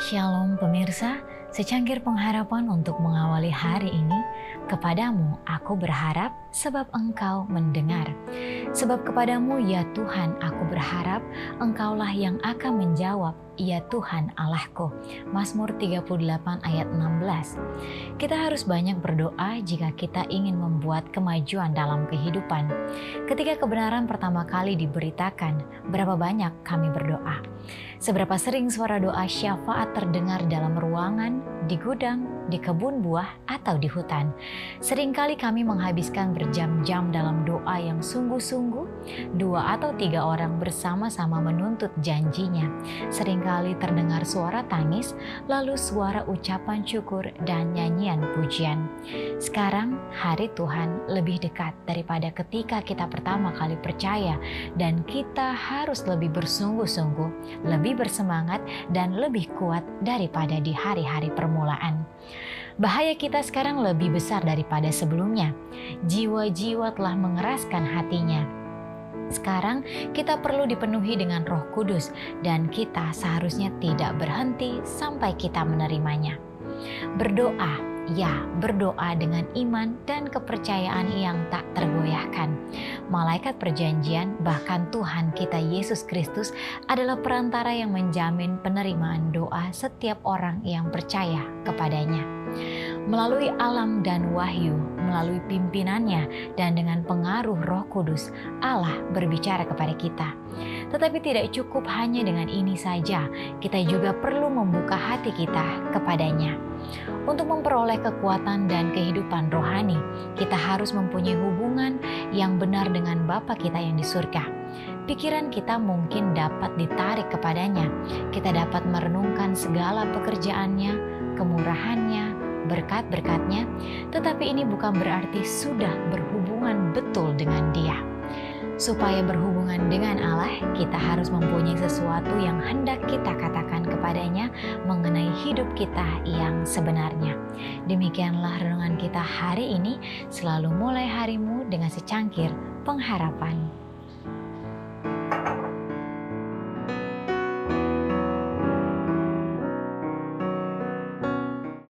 Shalom pemirsa, secangkir pengharapan untuk mengawali hari ini. Kepadamu aku berharap sebab engkau mendengar. Sebab kepadamu ya Tuhan aku berharap engkaulah yang akan menjawab ya Tuhan Allahku. Mazmur 38 ayat 16. Kita harus banyak berdoa jika kita ingin membuat kemajuan dalam kehidupan. Ketika kebenaran pertama kali diberitakan, berapa banyak kami berdoa? Seberapa sering suara doa syafaat terdengar dalam ruangan, di gudang, di kebun buah, atau di hutan. Seringkali kami menghabiskan berjam-jam dalam doa yang sungguh-sungguh, dua atau tiga orang bersama-sama menuntut janjinya. Seringkali terdengar suara tangis, lalu suara ucapan syukur dan nyanyian pujian. Sekarang hari Tuhan lebih dekat daripada ketika kita pertama kali percaya dan kita harus lebih bersungguh-sungguh, lebih bersemangat dan lebih kuat daripada di hari-hari permulaan. Bahaya kita sekarang lebih besar daripada sebelumnya. Jiwa-jiwa telah mengeraskan hatinya. Sekarang kita perlu dipenuhi dengan Roh Kudus, dan kita seharusnya tidak berhenti sampai kita menerimanya. Berdoa Ya, berdoa dengan iman dan kepercayaan yang tak tergoyahkan. Malaikat perjanjian, bahkan Tuhan kita Yesus Kristus adalah perantara yang menjamin penerimaan doa setiap orang yang percaya kepadanya. Melalui alam dan wahyu, melalui pimpinannya, dan dengan pengaruh Roh Kudus, Allah berbicara kepada kita. Tetapi tidak cukup hanya dengan ini saja, kita juga perlu membuka hati kita kepadanya. Untuk memperoleh kekuatan dan kehidupan rohani, kita harus mempunyai hubungan yang benar dengan Bapa kita yang di surga. Pikiran kita mungkin dapat ditarik kepadanya. Kita dapat merenungkan segala pekerjaannya, kemurahannya, berkat-berkatnya, tetapi ini bukan berarti sudah berhubungan betul dengan Dia. Supaya berhubungan dengan Allah, kita harus mempunyai sesuatu yang hendak kita katakan kepadanya mengenai hidup kita yang sebenarnya. Demikianlah renungan kita hari ini, selalu mulai harimu dengan secangkir pengharapan.